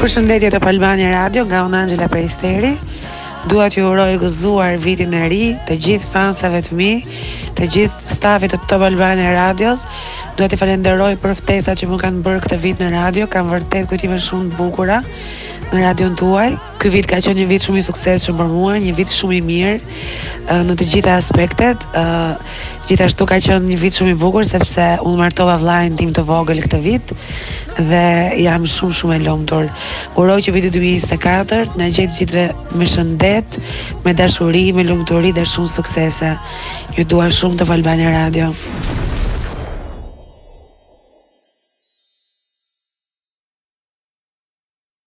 Përshëndetje Top Albania Radio nga unë Anxhela Peristeri. Dua t'ju uroj gëzuar vitin e ri të gjithë fansave të mi, të gjithë stafit të Top Albania Radios. Dua t'i falenderoj për ftesat që më kanë bërë këtë vit në radio, kam vërtet kujtime shumë të bukura në radion tuaj. Ky vit ka qenë një vit shumë i suksesshëm për mua, një vit shumë i mirë në të gjitha aspektet. Gjithashtu ka qenë një vit shumë i bukur sepse unë martova vllain tim të vogël këtë vit dhe jam shumë shumë e lumtur. Uroj që viti 2024 të na gjejë të gjithëve me shëndet, me dashuri, me lumturi dhe shumë suksese. Ju dua shumë Top Albania Radio.